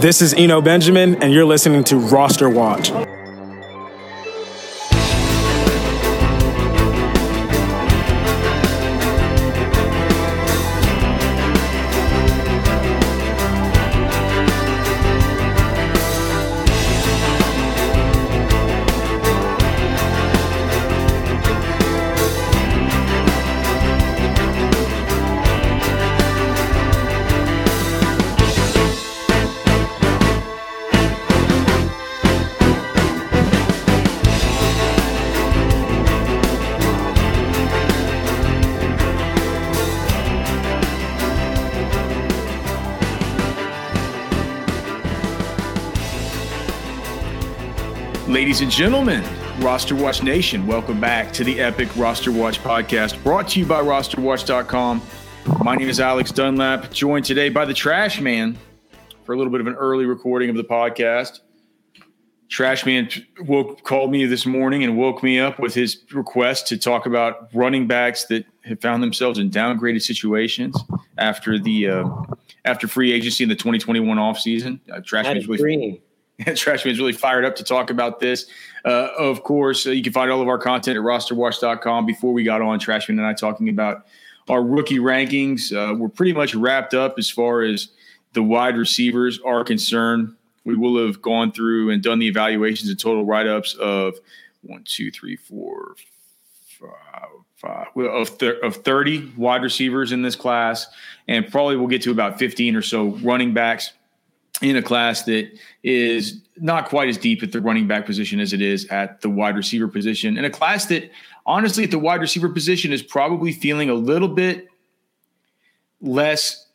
This is Eno Benjamin, and you're listening to Roster Watch. And gentlemen, Roster Watch Nation, welcome back to the Epic Roster Watch podcast brought to you by rosterwatch.com. My name is Alex Dunlap, joined today by the Trash Man for a little bit of an early recording of the podcast. Trash Man woke, called me this morning and woke me up with his request to talk about running backs that have found themselves in downgraded situations after the uh, after free agency in the 2021 offseason. Uh, Trash Man's really Green. Trashman is really fired up to talk about this. Uh, of course, uh, you can find all of our content at rosterwatch.com. Before we got on, Trashman and I talking about our rookie rankings. Uh, we're pretty much wrapped up as far as the wide receivers are concerned. We will have gone through and done the evaluations and total write ups of one, two, three, four, five, of, thir- of 30 wide receivers in this class. And probably we'll get to about 15 or so running backs in a class that is not quite as deep at the running back position as it is at the wide receiver position, and a class that honestly at the wide receiver position is probably feeling a little bit less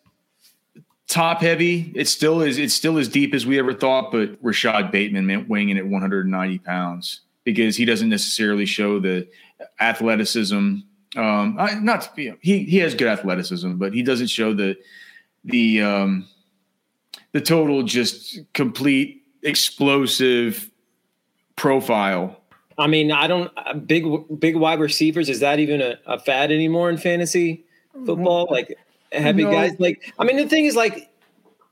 top heavy. It still is. It's still as deep as we ever thought, but Rashad Bateman meant weighing in at 190 pounds because he doesn't necessarily show the athleticism. Um, not you know, he he has good athleticism, but he doesn't show the the um, the total just complete explosive profile. I mean, I don't big big wide receivers. Is that even a, a fad anymore in fantasy football? Mm-hmm. Like heavy no. guys. Like I mean, the thing is, like,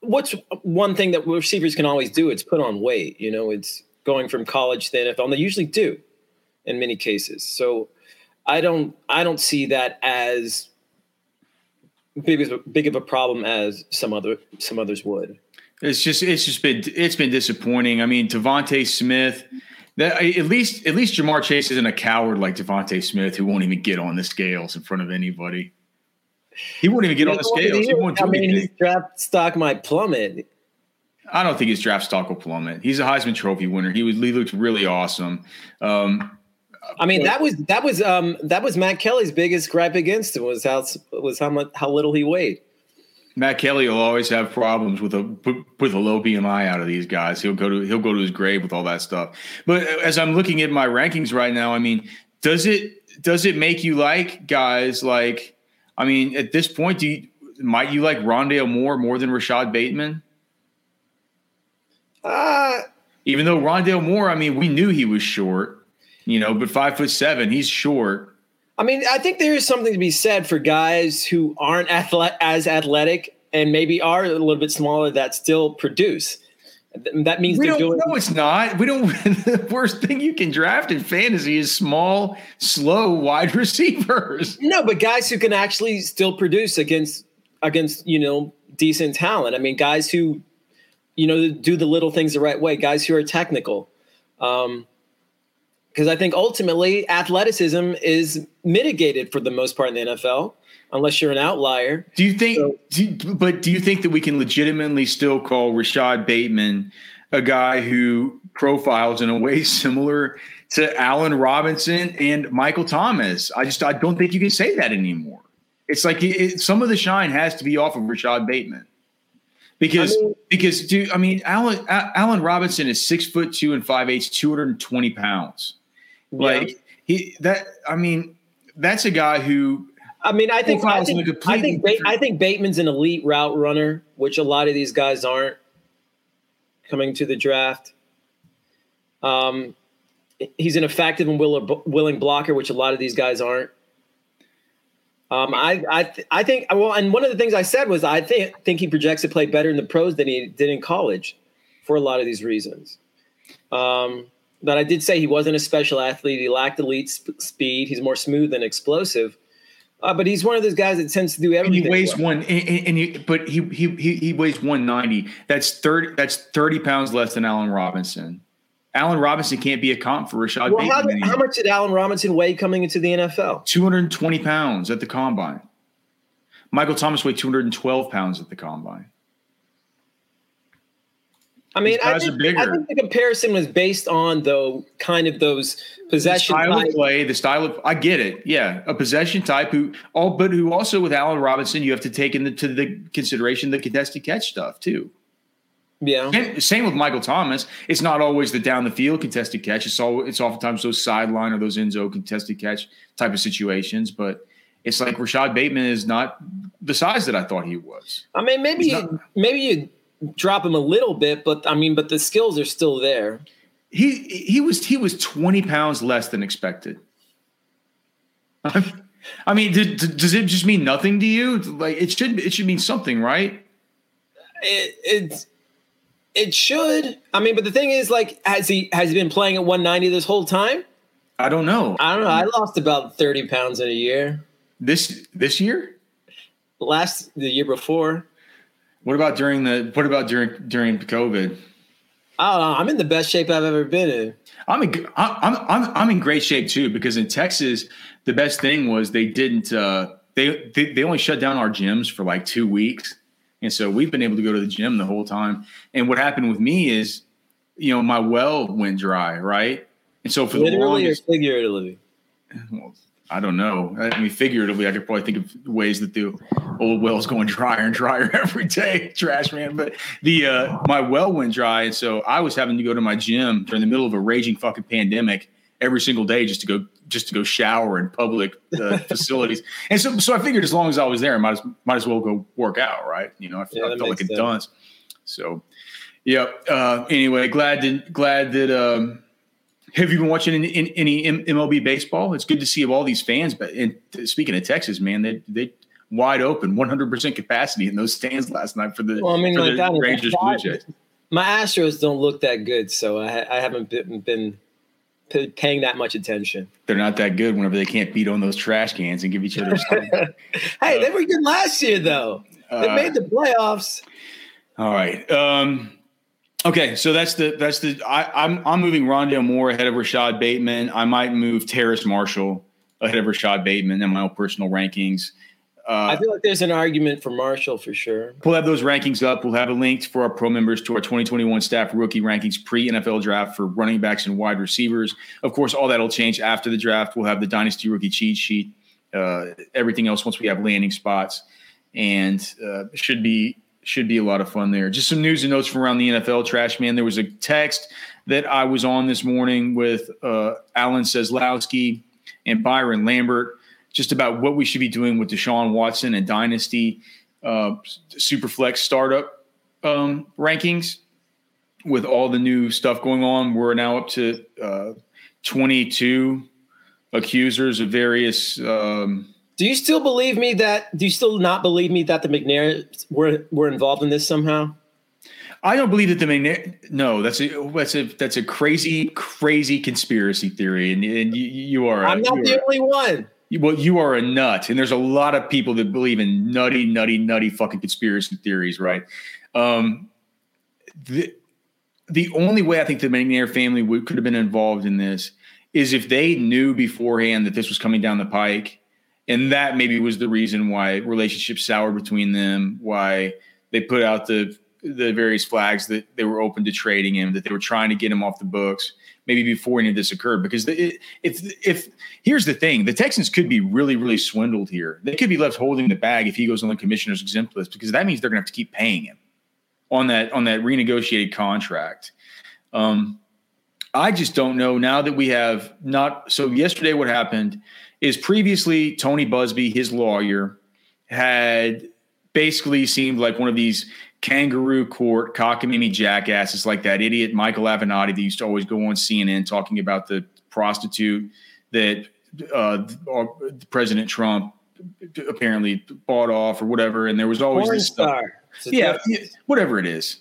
what's one thing that receivers can always do? It's put on weight. You know, it's going from college to NFL. And they usually do in many cases. So I don't I don't see that as big as big of a problem as some other some others would. It's just it's just been it's been disappointing. I mean, DeVonta Smith. That at least at least Ja'Marr Chase isn't a coward like DeVonta Smith who won't even get on the scales in front of anybody. He won't even get on the scales. He won't I mean, his draft stock might plummet. I don't think his draft stock will plummet. He's a Heisman Trophy winner. He was he looked really awesome. Um, I mean, that was that was um, that was Matt Kelly's biggest gripe against him was how was how much how little he weighed. Matt Kelly will always have problems with a with a low BMI out of these guys. He'll go to he'll go to his grave with all that stuff. But as I'm looking at my rankings right now, I mean, does it does it make you like guys like? I mean, at this point, do you, might you like Rondale Moore more than Rashad Bateman? Uh even though Rondale Moore, I mean, we knew he was short, you know, but five foot seven, he's short. I mean, I think there is something to be said for guys who aren't athlete, as athletic and maybe are a little bit smaller that still produce. That means we they're don't. doing. No, it's not. We don't. the worst thing you can draft in fantasy is small, slow wide receivers. No, but guys who can actually still produce against against you know decent talent. I mean, guys who you know do the little things the right way. Guys who are technical. Um, because I think ultimately athleticism is mitigated for the most part in the NFL, unless you're an outlier. Do you think? So, do you, but do you think that we can legitimately still call Rashad Bateman a guy who profiles in a way similar to Allen Robinson and Michael Thomas? I just I don't think you can say that anymore. It's like it, some of the shine has to be off of Rashad Bateman. Because, I mean, because, dude, I mean, Allen Allen Robinson is six foot two and five eighths, two hundred and twenty pounds. Like yeah. he that I mean, that's a guy who I mean, I think I think, I think, ba- I think Bateman's an elite route runner, which a lot of these guys aren't coming to the draft. Um, he's an effective and willing blocker, which a lot of these guys aren't. Um, I I th- I think well, and one of the things I said was I think think he projects to play better in the pros than he did in college. for a lot of these reasons. Um, but I did say he wasn't a special athlete. He lacked elite sp- speed. He's more smooth and explosive. Uh, but he's one of those guys that tends to do everything. And he weighs well. one, and, and he, but he, he he he weighs one ninety. That's thirty. That's thirty pounds less than Allen Robinson. Allen Robinson can't be a comp for Rashad Well, how, how much did Allen Robinson weigh coming into the NFL? Two hundred and twenty pounds at the combine. Michael Thomas weighed two hundred and twelve pounds at the combine. I mean, I think. I think the comparison was based on though kind of those The possession. style type- of play, the style of I get it. Yeah, a possession type who all, but who also with Allen Robinson, you have to take into the consideration the contested catch stuff too. yeah, And same with Michael Thomas. It's not always the down the field contested catch. It's all it's oftentimes those sideline or those end zone contested catch type of situations. But it's like Rashad Bateman is not the size that I thought he was. I mean, maybe you, maybe you drop him a little bit, but I mean, but the skills are still there. He he was he was twenty pounds less than expected. I mean, did, does it just mean nothing to you? Like it should it should mean something, right? It it it should. I mean, but the thing is, like, has he has he been playing at 190 this whole time? I don't know. I don't know. I lost about 30 pounds in a year. This this year. Last the year before. What about during the what about during during COVID? I don't know. I'm in the best shape I've ever been in. I'm in I'm I'm I'm in great shape too because in Texas the best thing was they didn't uh, they, they they only shut down our gyms for like two weeks, and so we've been able to go to the gym the whole time. And what happened with me is, you know, my well went dry, right? And so for the Literally or longest, figuratively. well, I don't know. I mean, figuratively, I could probably think of ways that the old well's going drier and drier every day, trash man. But the uh, my well went dry, and so I was having to go to my gym during the middle of a raging fucking pandemic every single day just to go just to go shower in public uh, facilities. And so, so I figured as long as I was there, I might as might as well go work out, right? You know, I, Yeah, I felt like makes a dunce. So, yeah. Uh, anyway, glad that glad that. Um, have you been watching any, any, MLB baseball? It's good to see all these fans. But and speaking of Texas, man, they they wide open, 100 percent capacity in those stands last night for the, Well, I mean, for like the Rangers Blue Jays. My Astros don't look that good, so I, I haven't been, been paying that much attention. They're not that good whenever they can't beat on those trash cans and give each other. Hey, they were good last year, though. They Uh, made the playoffs. all right. Um, okay, so that's the that's the I, I'm I'm moving Rondale Moore ahead of Rashad Bateman. I might move Terrace Marshall ahead of Rashad Bateman in my own personal rankings. Uh, I feel like there's an argument for Marshall for sure. We'll have those rankings up. We'll have a link for our pro members to our 2021 staff rookie rankings pre NFL draft for running backs and wide receivers. Of course, all that will change after the draft. We'll have the dynasty rookie cheat sheet, uh, everything else once we have landing spots, and uh, should be should be a lot of fun there. Just some news and notes from around the NFL. Trash man, there was a text that I was on this morning with uh, Alan Seslowsky and Byron Lambert just about what we should be doing with Deshaun Watson and Dynasty uh, Superflex startup um, rankings. With all the new stuff going on, we're now up to uh, 22 accusers of various. Um, Do you still believe me that? Do you still not believe me that the McNair were were involved in this somehow? I don't believe that the main. No, that's a that's a that's a crazy crazy conspiracy theory, and, and you, you are. I'm not the are- only one. You- well, you are a nut, and there's a lot of people that believe in nutty, nutty, nutty fucking conspiracy theories, right? Um, the the only way I think the McNair family would could have been involved in this is if they knew beforehand that this was coming down the pike, and that maybe was the reason why relationships soured between them, why they put out the the various flags that they were open to trading him, that they were trying to get him off the books, maybe before any of this occurred. Because if if here's the thing, the Texans could be really really swindled here. They could be left holding the bag if he goes on the commissioner's exempt list, because that means they're going to have to keep paying him on that on that renegotiated contract. Um, I just don't know now that we have not. So yesterday, what happened is previously Tony Buzbee, his lawyer, had basically seemed like one of these kangaroo court cockamamie jackasses, like that idiot Michael Avenatti that used to always go on CNN talking about the prostitute that uh, President Trump apparently bought off or whatever. And there was always Porn this stuff star. A yeah, yeah, whatever it is.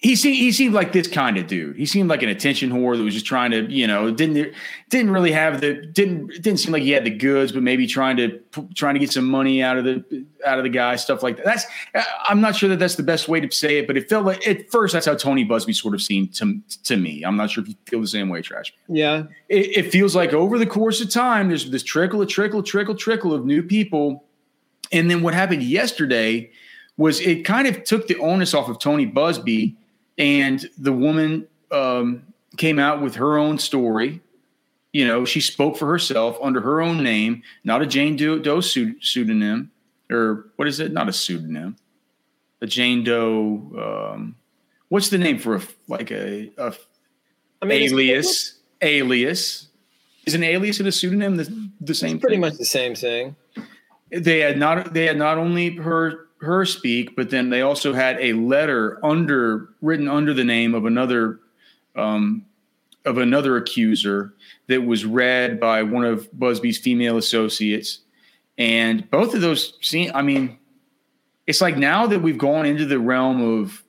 He seemed he seemed like this kind of dude. He seemed like an attention whore that was just trying to, you know, didn't didn't really have the didn't didn't seem like he had the goods, but maybe trying to trying to get some money out of the out of the guy, stuff like that. That's I'm not sure that that's the best way to say it, but it felt like at first that's how Tony Buzbee sort of seemed to to me. I'm not sure if you feel the same way, Trash. Yeah, it, it feels like over the course of time, there's this trickle, a trickle, trickle, trickle of new people, and then what happened yesterday was it kind of took the onus off of Tony Buzbee and the woman um, came out with her own story. You know, she spoke for herself under her own name, not a Jane Doe pseudonym, or what is it? Not a pseudonym, a Jane Doe. Um, what's the name for a like a, a I mean, alias? Alias is an alias and a pseudonym the, the same. Pretty thing? much the same thing. They had not. They had not only her her speak, but then they also had a letter under written under the name of another um, of another accuser that was read by one of Buzbee's female associates, and both of those seem. I mean, it's like now that we've gone into the realm of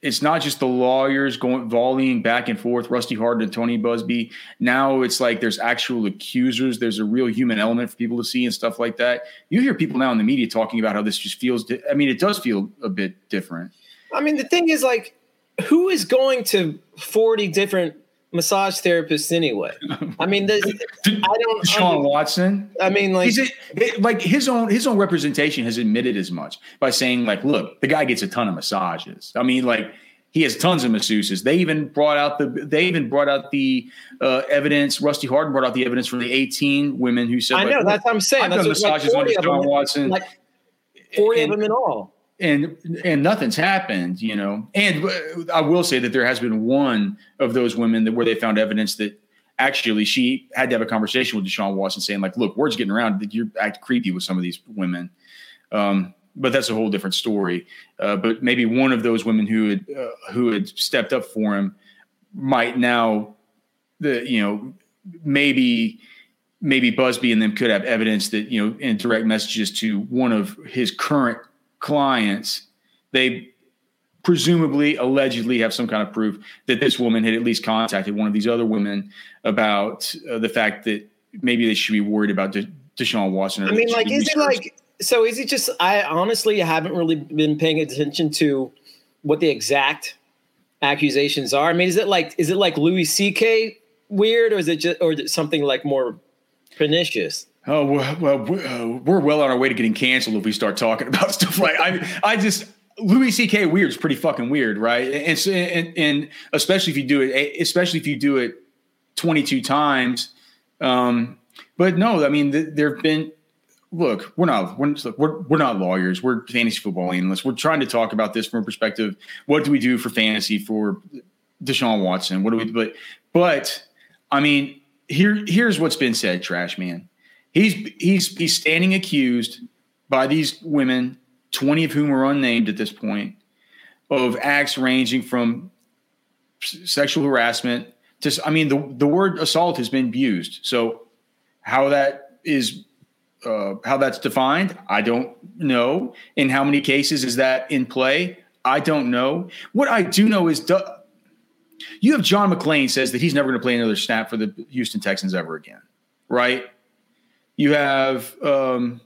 it's not just the lawyers going volleying back and forth, Rusty Hardin and Tony Buzbee. Now it's like there's actual accusers. There's a real human element for people to see and stuff like that. You hear people now in the media talking about how this just feels. Di- I mean, it does feel a bit different. I mean, the thing is, like, who is going to 40 different massage therapists anyway? I mean, there's, I don't. Sean mean, Watson. I mean, like, He's a, like his own his own representation has admitted as much by saying, like, look, the guy gets a ton of massages. I mean, like. He has tons of masseuses. They even brought out the. They even brought out the uh, evidence. Rusty Hardin brought out the evidence from the 18 women who said, "I know like, that's what I'm saying." I've that's done massages like under Sean Watson, like 40 and, of them in all and and nothing's happened, you know. And uh, I will say that there has been one of those women that where they found evidence that actually she had to have a conversation with Deshaun Watson, saying like, "Look, word's getting around that you're acting creepy with some of these women." Um, but that's a whole different story. Uh, but maybe one of those women who had uh, who had stepped up for him might now, the you know, maybe maybe Buzbee and them could have evidence that you know in direct messages to one of his current clients, they presumably allegedly have some kind of proof that this woman had at least contacted one of these other women about uh, the fact that maybe they should be worried about De- Deshaun Watson. I mean, like, is it like so? Is it just? I honestly haven't really been paying attention to what the exact accusations are. I mean, is it like is it like Louis C.K. weird, or is it just or is it something like more pernicious? Oh well, we're well on our way to getting canceled if we start talking about stuff like I. I just Louis C.K. weird is pretty fucking weird, right? And, and and especially if you do it, especially if you do it twenty two times. Um, but no, I mean there have been. Look, we're not we're, we're we're not lawyers. We're fantasy football analysts. We're trying to talk about this from a perspective. What do we do for fantasy for Deshaun Watson? What do we? But but I mean, here here's what's been said, Trash Man He's he's he's standing accused by these women, 20 of whom are unnamed at this point, of acts ranging from sexual harassment to I mean the the word assault has been used. So how that is uh, how that's defined, I don't know. In how many cases is that in play? I don't know. What I do know is you have John McClain says that he's never going to play another snap for the Houston Texans ever again, right? You have um,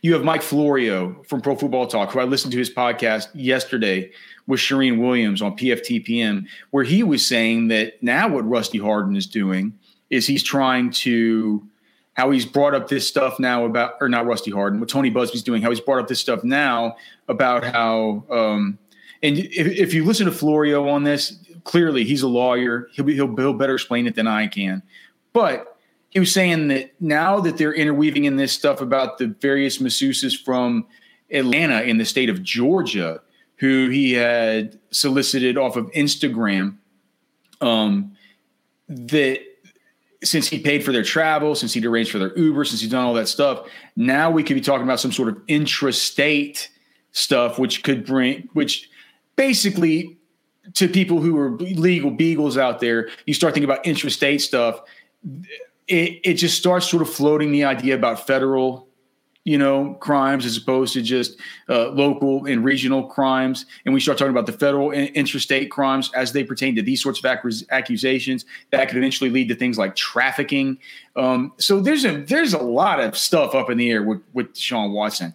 you have Mike Florio from Pro Football Talk, who I listened to his podcast yesterday with Charean Williams on PFTPM, where he was saying that now what Rusty Hardin is doing is he's trying to how he's brought up this stuff now about or not Rusty Hardin, what Tony Buzbee's doing, how he's brought up this stuff now about how um, and if, if you listen to Florio on this, clearly he's a lawyer. He'll be he'll, he'll better explain it than I can. But he was saying that now that they're interweaving in this stuff about the various masseuses from Atlanta in the state of Georgia, who he had solicited off of Instagram, um, that since he paid for their travel, since he'd arranged for their Uber, since he's done all that stuff, now we could be talking about some sort of intrastate stuff, which could bring, which basically to people who are legal beagles out there, you start thinking about intrastate stuff it, it just starts sort of floating the idea about federal you know, crimes as opposed to just uh, local and regional crimes. And we start talking about the federal and interstate crimes as they pertain to these sorts of ac- accusations that could eventually lead to things like trafficking. Um, so there's a there's a lot of stuff up in the air with with Sean Watson.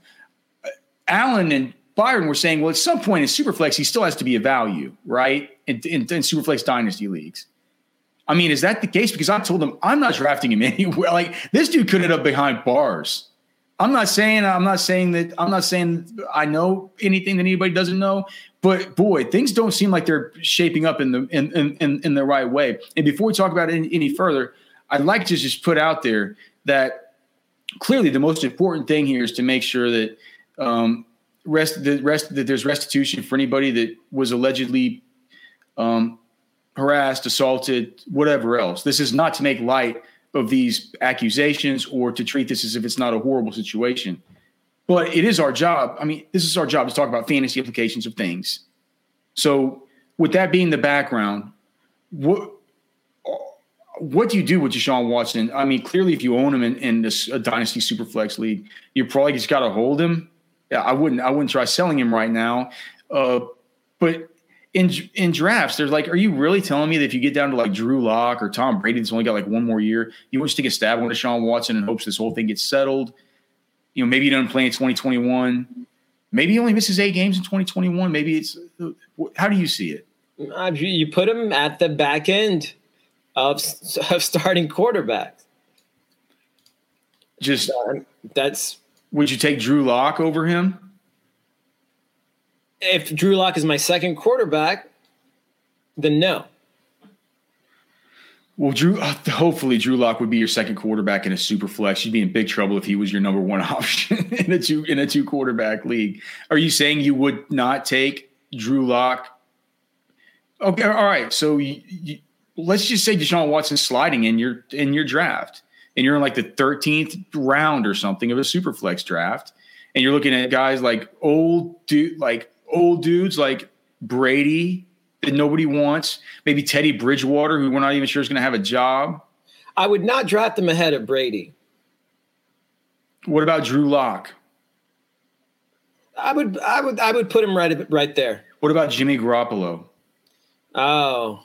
Uh, Allen and Byron were saying, well, at some point in Superflex, he still has to be a value, right? In, in, in Superflex dynasty leagues. I mean, is that the case? Because I told him I'm not drafting him anywhere. Like this dude could end up behind bars I'm not saying I'm not saying that I'm not saying I know anything that anybody doesn't know, but boy, things don't seem like they're shaping up in the in in, in the right way. And before we talk about it any, any further, I'd like to just put out there that clearly the most important thing here is to make sure that um, rest the rest that there's restitution for anybody that was allegedly um, harassed, assaulted, whatever else. This is not to make light of these accusations or to treat this as if it's not a horrible situation. But it is our job. I mean, this is our job to talk about fantasy implications of things. So, with that being the background, what what do you do with Deshaun Watson? I mean, clearly, if you own him in, in this a dynasty superflex league, you probably just got to hold him. Yeah, I wouldn't. I wouldn't try selling him right now. Uh, but in in drafts, they're like, are you really telling me that if you get down to like Drew Lock or Tom Brady, that's only got like one more year, you want to take a stab on Deshaun Watson in hopes this whole thing gets settled? You know, maybe he doesn't play in 2021. Maybe he only misses eight games in 2021. Maybe it's how do you see it? Uh, you put him at the back end of, of starting quarterbacks. Just that's. Would you take Drew Lock over him? If Drew Lock is my second quarterback, then no. Well, Drew, uh, hopefully Drew Lock would be your second quarterback in a super flex. You'd be in big trouble if he was your number one option in a two in a two quarterback league. Are you saying you would not take Drew Lock? Okay, all right. So you, you, let's just say Deshaun Watson sliding in your in your draft, and you're in like the 13th round or something of a super flex draft, and you're looking at guys like old dude like old dudes like Brady that nobody wants, maybe Teddy Bridgewater, who we're not even sure is going to have a job. I would not draft him ahead of Brady. What about Drew Lock? I would, I would, I would put him right, right there. What about Jimmy Garoppolo? Oh,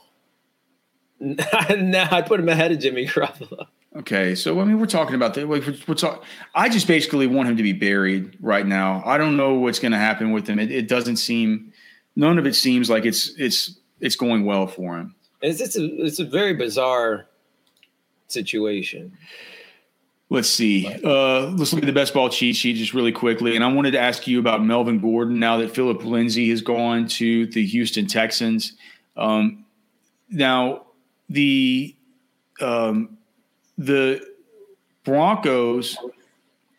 no, I put him ahead of Jimmy Garoppolo. Okay, so I mean, we're talking about that. We're, we're talk- I just basically want him to be buried right now. I don't know what's going to happen with him. It, it, doesn't seem, none of it seems like it's it's it's going well for him. It's it's a, it's a very bizarre situation. Let's see. Uh, let's look at the best ball cheat sheet just really quickly. And I wanted to ask you about Melvin Gordon now that Philip Lindsay has gone to the Houston Texans. Um, now, the um, the Broncos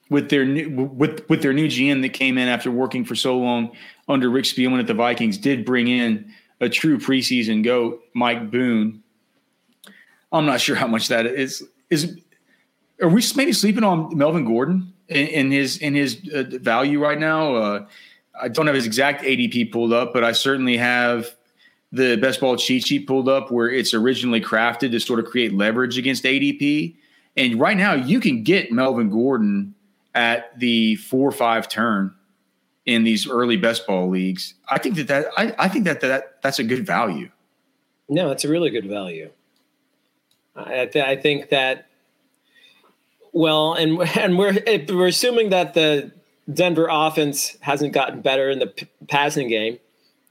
with their new with with their new GM that came in after working for so long under Rick Spielman at the Vikings did bring in a true preseason goat, Mike Boone. I'm not sure how much that is. Is are we maybe sleeping on Melvin Gordon in, in his in his uh, value right now? Uh, I don't have his exact ADP pulled up, but I certainly have the best ball cheat sheet pulled up where it's originally crafted to sort of create leverage against ADP. And right now, you can get Melvin Gordon at the four or five turn in these early best ball leagues. I think that, that I, I think that, that that's a good value. No, it's a really good value. I, th- I think that well, and and we're we're assuming that the Denver offense hasn't gotten better in the p- passing game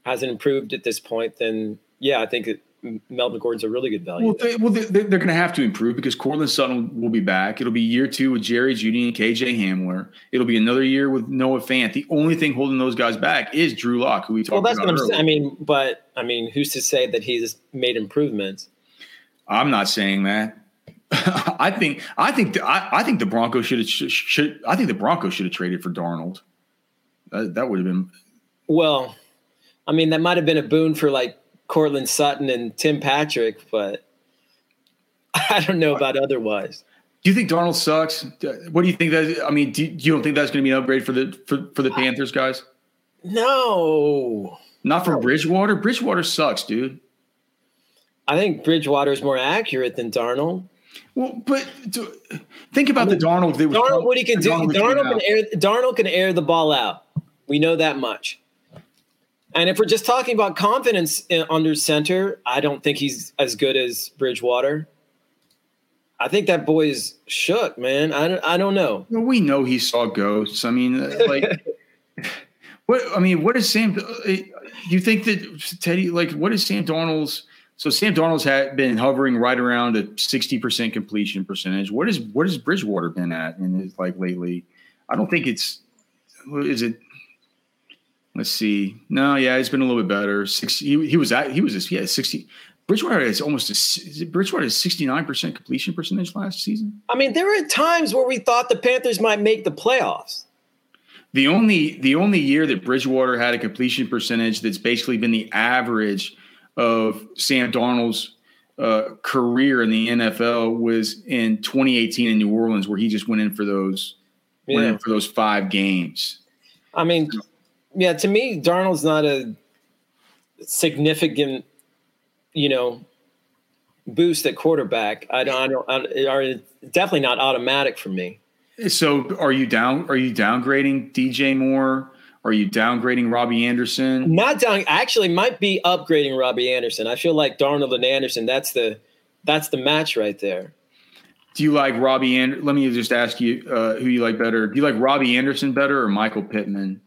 hasn't improved at this point, then yeah, I think it, Melvin Gordon's a really good value. Well, they, well they're, they're going to have to improve because Courtland Sutton will be back. It'll be year two with Jerry Jeudy and KJ Hamler. It'll be another year with Noah Fant. The only thing holding those guys back is Drew Lock, who we talked well, that's about. What I'm saying. I mean, but I mean, who's to say that he's made improvements? I'm not saying that. I think I think the, I, I, think the Broncos should have should I think the Broncos should have traded for Darnold. That, that would have been well. I mean, that might have been a boon for like Courtland Sutton and Tim Patrick, but I don't know about otherwise. Do you think Darnold sucks? What do you think that? I mean, do you, don't think that's going to be an upgrade for the for, for the Panthers guys? No, not for Bridgewater. Bridgewater sucks, dude. I think Bridgewater is more accurate than Darnold. Well, but to, think about I mean, the Darnold. That was Darnold, what he can do? Darnold, Darnold can air. Darnold can air the ball out. We know that much. And if we're just talking about confidence in, under center, I don't think he's as good as Bridgewater. I think that boy is shook, man. I don't, I don't know. Well, we know he saw ghosts. I mean, uh, like, what? I mean, what is Sam? Uh, you think that Teddy? Like, what is Sam Darnold's? So Sam Darnold's had been hovering right around a sixty percent completion percentage. What is what has Bridgewater been at in his like lately? I don't think it's. Is it? Let's see. No, yeah, it's been a little bit better. Six. He, he was at. He was. Yeah, sixty. Bridgewater is almost a, Bridgewater is sixty nine percent completion percentage last season. I mean, there were times where we thought the Panthers might make the playoffs. The only the only year that Bridgewater had a completion percentage that's basically been the average of Sam Darnold's uh, career in the NFL was in 2018 in New Orleans, where he just went in for those yeah. went in for those five games. I mean, yeah, to me, Darnold's not a significant you know, boost at quarterback. I don't, I don't, I, are definitely not automatic for me. So, are you down? Are you downgrading DJ Moore? Are you downgrading Robbie Anderson? Not down. Actually, might be upgrading Robbie Anderson. I feel like Darnold and Anderson. That's the that's the match right there. Do you like Robbie? And let me just ask you uh, who you like better. Do you like Robbie Anderson better or Michael Pittman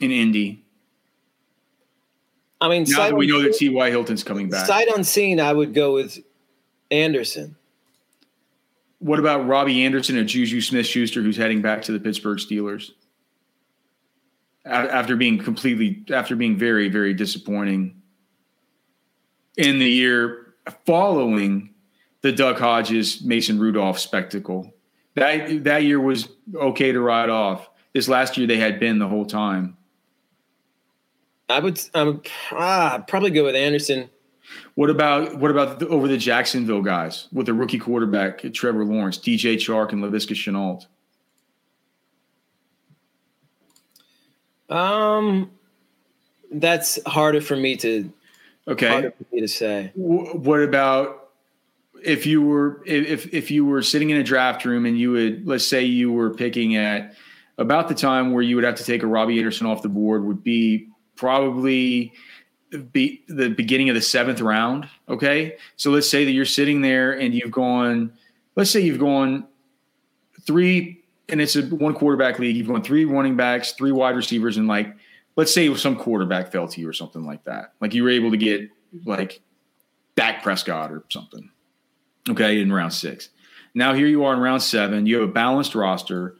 in Indy? I mean, now that we know that T.Y. Hilton's coming back, sight unseen, I would go with Anderson. What about Robbie Anderson or Juju Smith Schuster, who's heading back to the Pittsburgh Steelers after being completely, after being very, very disappointing in the year following the Duck Hodges Mason Rudolph spectacle? That that year was okay to ride off. This last year they had been the whole time. I would um, ah, probably go with Anderson. What about what about the, over the Jacksonville guys with the rookie quarterback Trevor Lawrence, DJ Chark, and Laviska Shenault? Um, that's harder for me to okay harder for me to say. What about if you were if if you were sitting in a draft room and you would let's say you were picking at about the time where you would have to take a Robbie Anderson off the board would be probably be the beginning of the seventh round. Okay. So let's say that you're sitting there and you've gone, let's say you've gone three, and it's a one quarterback league. You've gone three running backs, three wide receivers, and like, let's say some quarterback fell to you or something like that. Like you were able to get like Dak Prescott or something. Okay. In round six. Now here you are in round seven. You have a balanced roster.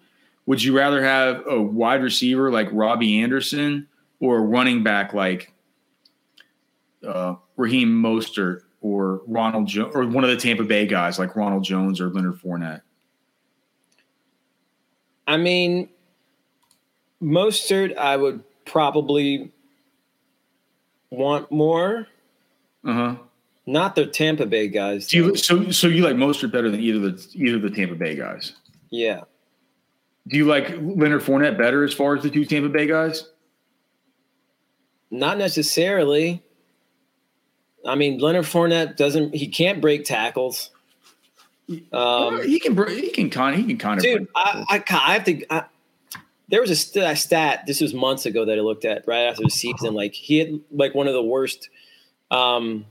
Would you rather have a wide receiver like Robbie Anderson or a running back like uh, Raheem Mostert or Ronald jo- or one of the Tampa Bay guys like Ronald Jones or Leonard Fournette? I mean, Mostert, I would probably want more. Uh huh. Not the Tampa Bay guys. Do you, so so you like Mostert better than either the either the Tampa Bay guys? Yeah. Do you like Leonard Fournette better as far as the two Tampa Bay guys? Not necessarily. I mean, Leonard Fournette doesn't. He can't break tackles. Um, he can. He can kind. He can kind of. Dude, I, I, I, have to. I, there was a, st- stat. This was months ago that I looked at right after the season. Like he had like one of the worst um,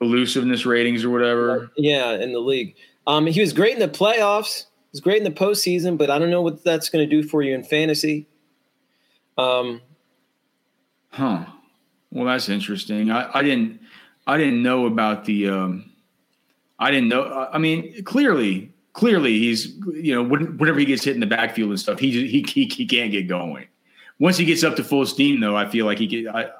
elusiveness ratings or whatever. Yeah, in the league. Um, he was great in the playoffs. He was great in the postseason, but I don't know what that's going to do for you in fantasy. Um, Huh. Well, that's interesting. I, I didn't I didn't know about the um I didn't know I mean clearly clearly he's you know whenever he gets hit in the backfield and stuff he he he, he can't get going. Once he gets up to full steam though, I feel like he could I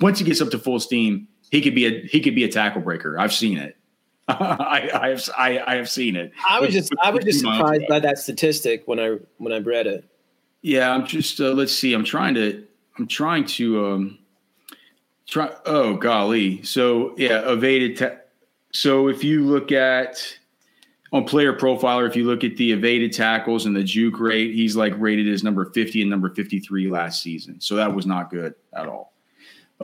once he gets up to full steam, he could be a he could be a tackle breaker. I've seen it. I, I have I, I have seen it. I was just I was just surprised by that statistic when I when I read it. Yeah, I'm just uh, let's see. I'm trying to I'm trying to um try oh golly. So yeah, evaded ta- so if you look at on player profiler, if you look at the evaded tackles and the juke rate, he's like rated as number 50 and number 53 last season. So that was not good at all.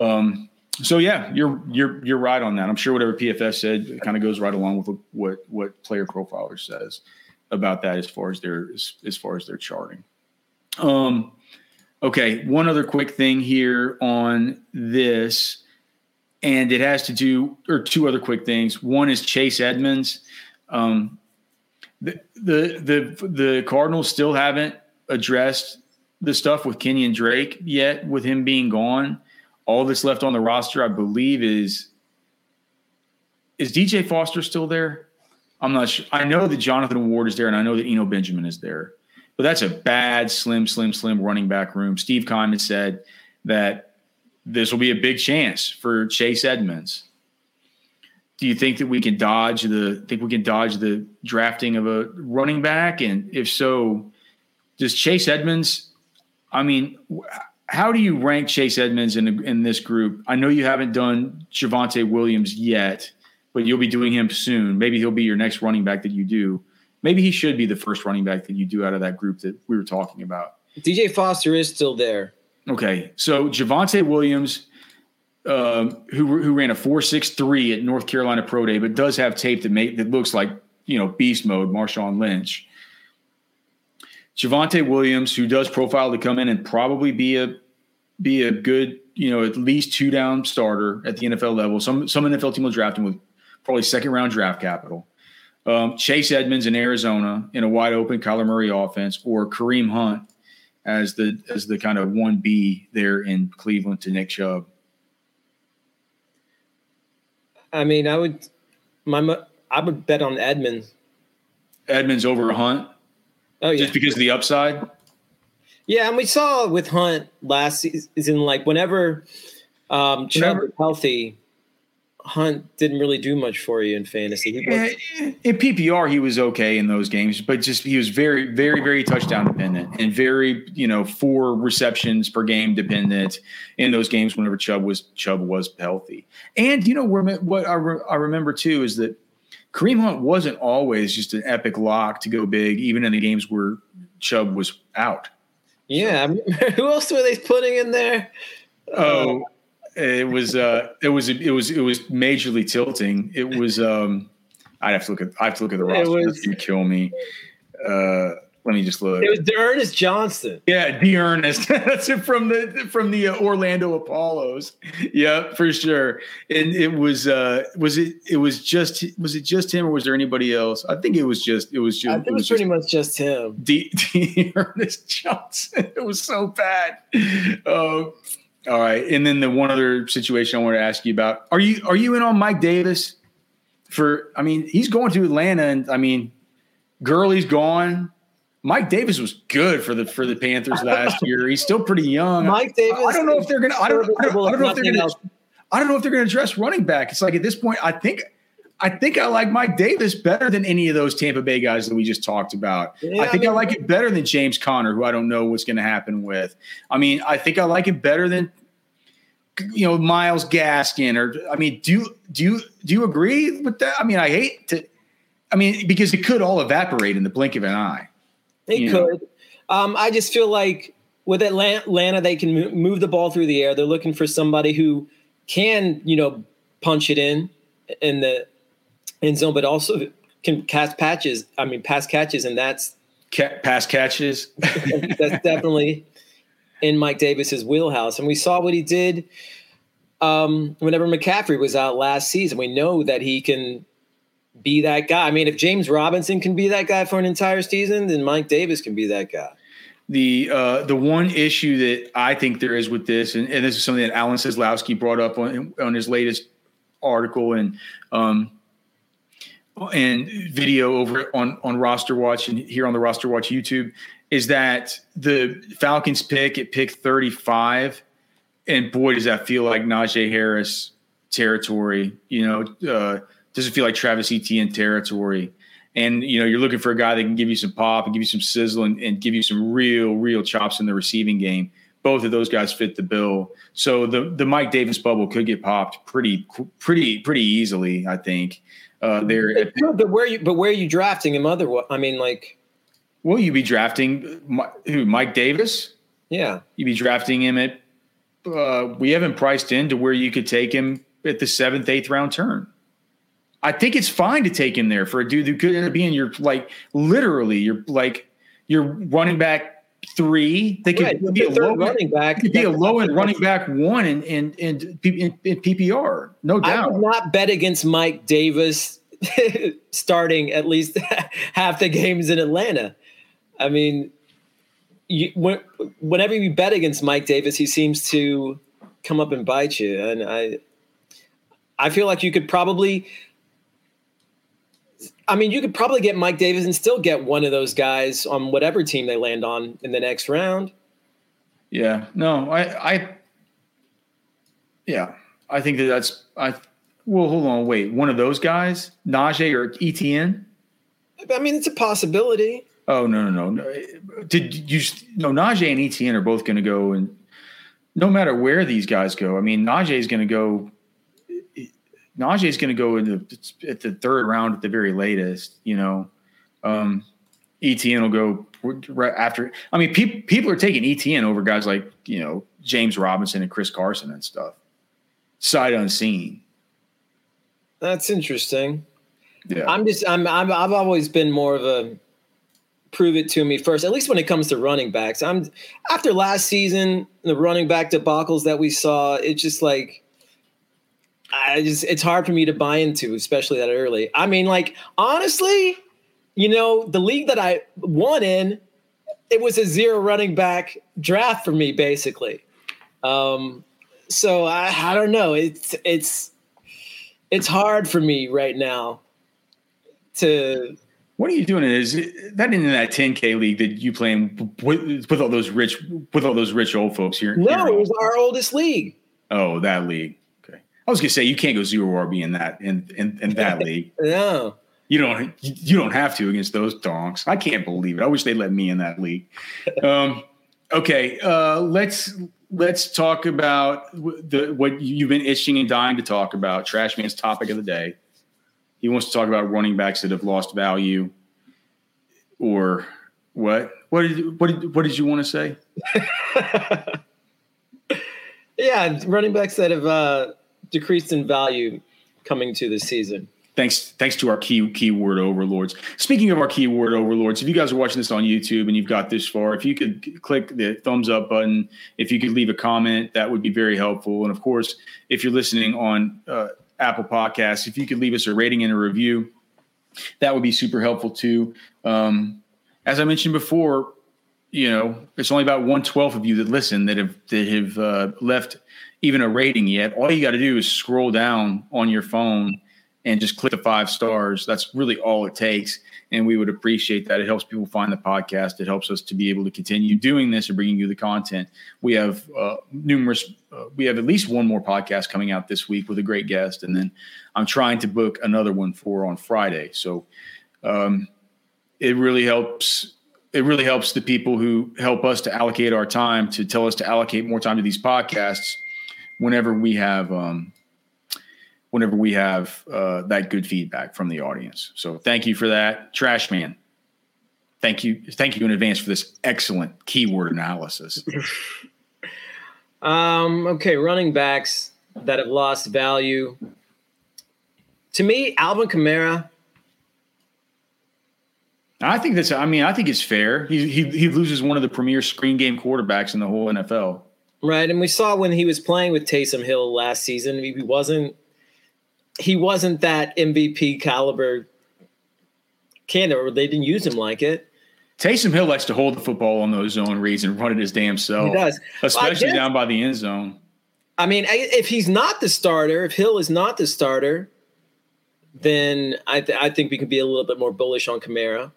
Um, so yeah, you're you're you're right on that. I'm sure whatever PFF said kind of goes right along with what what player profiler says about that as far as their as, as far as their charting. Um, okay, one other quick thing here on this, and it has to do or two other quick things. One is Chase Edmonds. Um, the the the the Cardinals still haven't addressed the stuff with Kenyan Drake yet, with him being gone all that's left on the roster, I believe, is is DJ Foster still there? I'm not sure. I know that Jonathan Ward is there, and I know that Eno Benjamin is there, but that's a bad, slim, slim, slim running back room. Steve Keim has said that this will be a big chance for Chase Edmonds. Do you think that we can dodge the think we can dodge the drafting of a running back? And if so, does Chase Edmonds? I mean, how do you rank Chase Edmonds in in this group? I know you haven't done Javonte Williams yet, but you'll be doing him soon. Maybe he'll be your next running back that you do. Maybe he should be the first running back that you do out of that group that we were talking about. DJ Foster is still there. Okay, so Javonte Williams, um, who who ran a four six three at North Carolina Pro Day, but does have tape that make that looks like you know beast mode. Marshawn Lynch. Javonte Williams, who does profile to come in and probably be a be a good, you know, at least two down starter at the NFL level. Some some NFL team will draft him with probably second round draft capital. Um, Chase Edmonds in Arizona in a wide open Kyler Murray offense, or Kareem Hunt as the as the kind of one B there in Cleveland to Nick Chubb. I mean, I would my I would bet on Edmonds. Edmonds over Hunt. Oh yeah, just because of the upside. Yeah, and we saw with Hunt last season, like whenever um, Chubb was healthy, Hunt didn't really do much for you in fantasy. Yeah, in PPR, he was okay in those games, but just he was very, very, very touchdown dependent and very, you know, four receptions per game dependent in those games whenever Chubb was Chubb was healthy. And you know what I, re- I remember too is that Kareem Hunt wasn't always just an epic lock to go big, even in the games where Chubb was out. Yeah, so, who else were they putting in there? Oh, it was uh, it was it was it was majorly tilting. It was um, I'd have to look at I have to look at the roster. Was, That's kill me. Uh, let me just look. It was D'Ernest Johnson. Yeah, D'Ernest. That's it from the from the uh, Orlando Apollos. Yeah, for sure. And it was uh was it it was just was it just him or was there anybody else? I think it was just it was just I think it was, pretty much just him. D, D'Ernest Johnson. It was so bad. Um, all right, and then the one other situation I want to ask you about: Are you are you in on Mike Davis? For I mean, he's going to Atlanta, and I mean, Gurley's gone. Mike Davis was good for the for the Panthers last year. He's still pretty young. Mike Davis. I don't know if they're gonna. I don't, I don't, I don't know if they're gonna. I don't know if they're gonna address running back. It's like at this point, I think. I think I like Mike Davis better than any of those Tampa Bay guys that we just talked about. Yeah, I think I, mean, I like it better than James Conner, who I don't know what's going to happen with. I mean, I think I like it better than you know Myles Gaskin or I mean, do you do you do you agree with that? I mean, I hate to. I mean, because it could all evaporate in the blink of an eye. They could. Um, I just feel like with Atlanta, they can move the ball through the air. They're looking for somebody who can, you know, punch it in in the end zone, but also can cast patches. I mean, pass catches, and that's pass catches. that's definitely in Mike Davis's wheelhouse. And we saw what he did um, whenever McCaffrey was out last season. We know that he can be that guy. I mean, if James Robinson can be that guy for an entire season, then Mike Davis can be that guy. The uh, the one issue that I think there is with this, and, and this is something that Alan Seslowsky brought up on on his latest article and um, and video over on on Roster Watch and here on the Roster Watch YouTube, is that the Falcons pick at pick thirty five, and boy does that feel like Najee Harris territory. You know. Uh, does it feel like Travis Etienne territory. And you know, you're looking for a guy that can give you some pop and give you some sizzle and, and give you some real, real chops in the receiving game. Both of those guys fit the bill. So the the Mike Davis bubble could get popped pretty, pretty, pretty easily. I think. Uh, there, but where you but where are you drafting him? Other, I mean, like, will you be drafting who? Mike Davis? Yeah, you'd be drafting him at uh, we haven't priced in to where you could take him at the seventh, eighth round turn. I think it's fine to take him there for a dude who could end up being your like literally your like your running back three. They could Right, be a low running back. Could be a low end running back one in in in, in, in PPR, no doubt. I would not bet against Mike Davis starting at least half the games in Atlanta. I mean, you, when, whenever you bet against Mike Davis, he seems to come up and bite you. And I, I feel like you could probably. I mean, you could probably get Mike Davis and still get one of those guys on whatever team they land on in the next round. Yeah, no, I, I, yeah, I think that that's I. Well, hold on, wait, one of those guys, Najee or ETN? I mean, it's a possibility. Oh no, no, no, no. Did you no Najee and ETN are both going to go, and no matter where these guys go, I mean, Najee is going to go. Najee is going to go in the at the third round at the very latest. You know, um, ETN will go right after. I mean, people people are taking ETN over guys like you know James Robinson and Chris Carson and stuff. Sight unseen. That's interesting. Yeah, I'm just I'm, I'm I've always been more of a prove it to me first. At least when it comes to running backs, I'm after last season the running back debacles that we saw. It's just like I just it's hard for me to buy into, especially that early. I mean, like honestly, you know, the league that I won in, it was a zero running back draft for me, basically. Um, so I I don't know. It's it's it's hard for me right now to What are you doing? Is that in that 10k league that you playing with, with all those rich with all those rich old folks here? no here? it was our oldest league Oh, that league. Okay, I was gonna say you can't go zero RB in that in in, in that league. no You don't you don't have to against those donks. I can't believe it. I wish they let me in that league. Um, okay, uh, let's let's talk about the what you've been itching and dying to talk about. Trashman's topic of the day. He wants to talk about running backs that have lost value, or what? What did what did what did you want to say? yeah running backs that have uh decreased in value coming to the season Thanks, thanks to our key keyword overlords. Speaking of our keyword overlords, if you guys are watching this on YouTube and you've got this far, if you could click the thumbs up button, if you could leave a comment, that would be very helpful. And of course, if you're listening on uh, Apple Podcasts, if you could leave us a rating and a review, that would be super helpful too. Um, as I mentioned before, you know, it's only about one twelfth of you that listen that have that have uh, left even a rating yet. All you got to do is scroll down on your phone and just click the five stars. That's really all it takes. And we would appreciate that. It helps people find the podcast. It helps us to be able to continue doing this and bringing you the content. We have uh, numerous, uh, we have at least one more podcast coming out this week with a great guest. And then I'm trying to book another one for on Friday. So um, it really helps. It really helps the people who help us to allocate our time to tell us to allocate more time to these podcasts whenever we have um, whenever we have uh, that good feedback from the audience. So thank you for that, Trash Man. Thank you, thank you in advance for this excellent keyword analysis. um okay running backs that have lost value to me alvin kamara I think that's. I mean, I think it's fair. He he he loses one of the premier screen game quarterbacks in the whole NFL. right and we saw when he was playing with taysom hill last season he wasn't he wasn't that mvp caliber candidate they didn't use him like it Taysom Hill likes to hold the football on those zone reads and run it his damn self. He does. especially Well, guess- down by the end zone. I mean, if he's not the starter, if Hill is not the starter, then I, th- I think we can be a little bit more bullish on Kamara.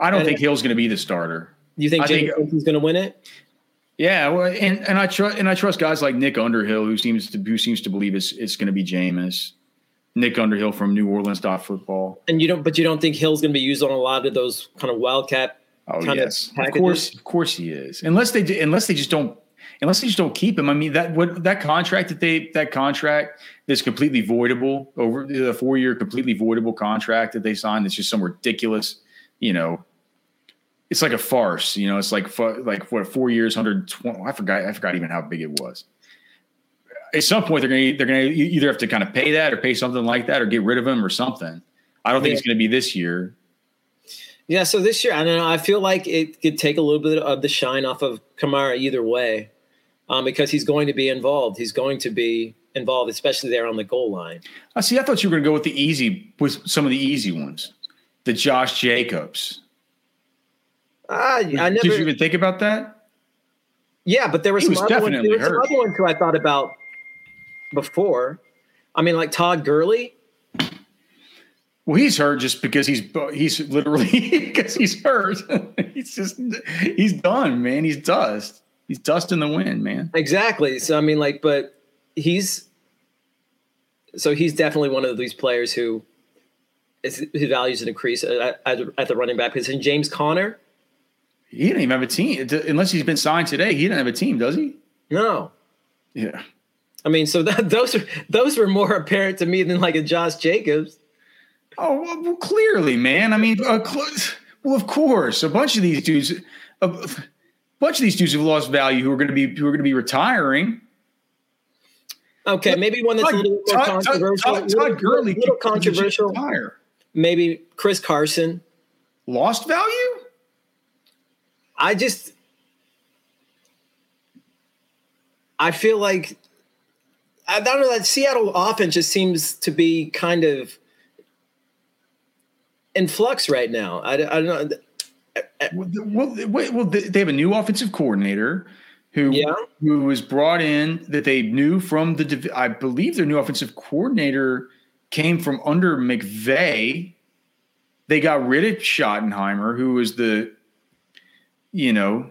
I don't And- think Hill's going to be the starter. Do you think think- going to win it? Yeah, well, and and I trust and I trust guys like Nick Underhill, who seems to who seems to believe it's it's going to be Jameis. Nick Underhill from New Orleans dot football. And you don't, but you don't think Hill's going to be used on a lot of those kind of wildcat. Oh kind of yes, of packages? course, of course he is. Unless they do, unless they just don't unless they just don't keep him. I mean that what that contract that they that contract that's completely voidable over the four year completely voidable contract that they signed. That's just some ridiculous, you know, it's like a farce. You know, it's like like what four years, hundred twenty. I forgot. I forgot even how big it was. At some point, they're gonna they're gonna either have to kind of pay that or pay something like that or get rid of him or something. I don't think yeah. it's going to be this year. Yeah, so this year, I don't know. I feel like it could take a little bit of the shine off of Kamara either way, um, because he's going to be involved. He's going to be involved, especially there on the goal line. I see. I thought you were going to go with the easy, with some of the easy ones, the Josh Jacobs. Uh, I never. Did you even think about that? Yeah, but there were some, other, ones, there were some other ones who I thought about before. I mean, like Todd Gurley. Well, he's hurt just because he's he's literally because he's hurt. he's just he's done, man. He's dust. He's dust in the wind, man. Exactly. So I mean, like, but he's so he's definitely one of these players who is, his values an increase at, at, at, the running back position. James Conner. He didn't even have a team unless he's been signed today. He didn't have a team, does he? No. Yeah. I mean, so that, those are those were more apparent to me than like a Josh Jacobs. Oh well, clearly, man. I mean, uh, well, of course, a bunch of these dudes, a bunch of these dudes have lost value who are going to be who are going to be retiring. Okay, maybe one that's Todd, a little more Todd, controversial. Todd, Todd Gurley, a little controversial. Maybe Chris Carson lost value. I just, I feel like I don't know that Seattle offense just seems to be kind of in flux right now. I, I don't know. Well, well, they have a new offensive coordinator who yeah. who was brought in that they knew from the. I believe their new offensive coordinator came from under McVay. They got rid of Schottenheimer, who was the, you know,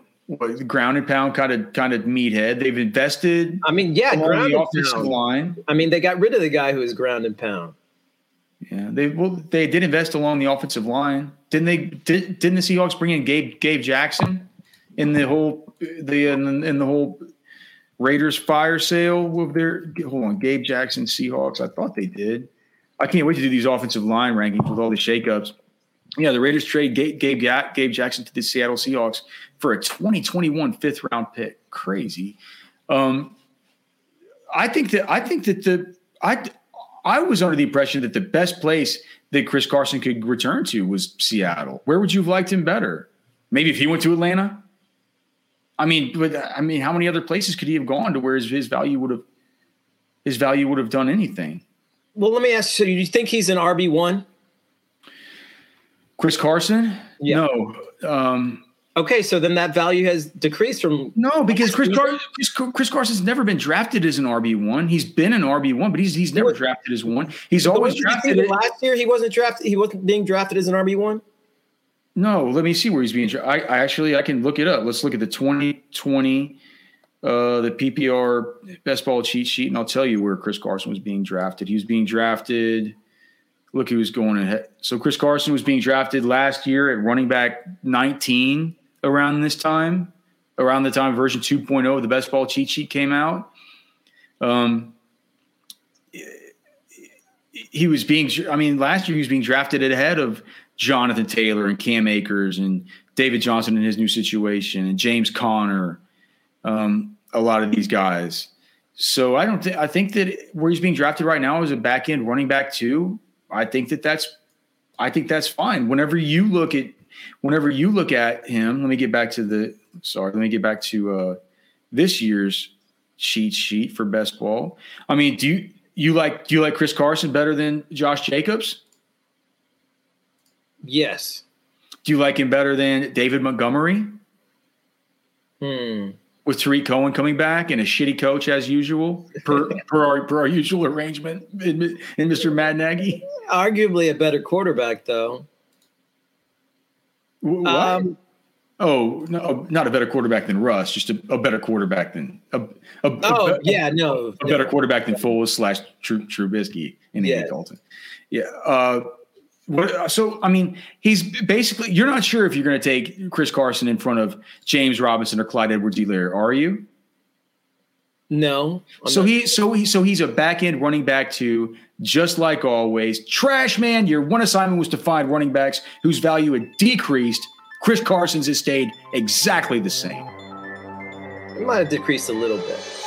ground and pound kind of kind of meathead. They've invested. I mean, yeah, ground the offensive pound. line. I mean, they got rid of the guy who was ground and pound. Yeah, they well they did invest along the offensive line. Didn't they? Did, didn't the Seahawks bring in Gabe Gabe Jackson in the whole the in, in the whole Raiders fire sale with their hold on Gabe Jackson Seahawks? I thought they did. I can't wait to do these offensive line rankings with all the shakeups. Yeah, the Raiders trade Gabe, Gabe, Jackson to the Seattle Seahawks for a 2021 fifth round pick. Crazy. Um, I think that I think that the I I was under the impression that the best place that Chris Carson could return to was Seattle. Where would you have liked him better? Maybe if he went to Atlanta. I mean, but I mean, how many other places could he have gone to where his, his value would have his value would have done anything? Well, let me ask you: Do you think he's an RB one? Chris Carson? Yeah. No. Um, Okay, so then that value has decreased from no because Chris, Car- Chris, Chris Carson's never been drafted as an RB one. He's been an RB one, but he's he's never drafted as one. He's always drafted. Last year, he wasn't drafted. He wasn't being drafted as an RB one. No, let me see where he's being. Dra- I, I, actually I can look it up. Let's look at the 2020 uh, the PPR best ball cheat sheet, and I'll tell you where Chris Carson was being drafted. He was being drafted. Look, he was going ahead. So Chris Carson was being drafted last year at running back 19 around this time, around the time version 2.0 of the best ball cheat sheet came out. Um, he was being, I mean, last year he was being drafted ahead of Jonathan Taylor and Cam Akers and David Johnson in his new situation and James Conner, um, a lot of these guys. So I don't think, I think that where he's being drafted right now is a back end running back too. I think that that's, I think that's fine. Whenever you look at whenever you look at him, let me get back to the sorry, let me get back to uh, this year's cheat sheet for best ball. I mean, do you you like do you like Chris Carson better than Josh Jacobs? Yes. Do you like him better than David Montgomery? Hmm. With Tarik Cohen coming back and a shitty coach as usual, per, per, our, per our usual arrangement in, in Mr. Matt Nagy? Arguably a better quarterback, though. What? Um, oh, no, not a better quarterback than Russ, just a, a better quarterback than a, a, oh a, yeah, no, a better quarterback than Foles slash True Trubisky and yeah. Andy Dalton. Yeah. Uh, Uh, so I mean, he's basically. You're not sure if you're going to take Chris Carson in front of James Robinson or Clyde Edwards-Helaire, are you? No. I'm so not. he so he so he's a back end running back too, just like always. Trash man, your one assignment was to find running backs whose value had decreased. Chris Carson's has stayed exactly the same. It might have decreased a little bit.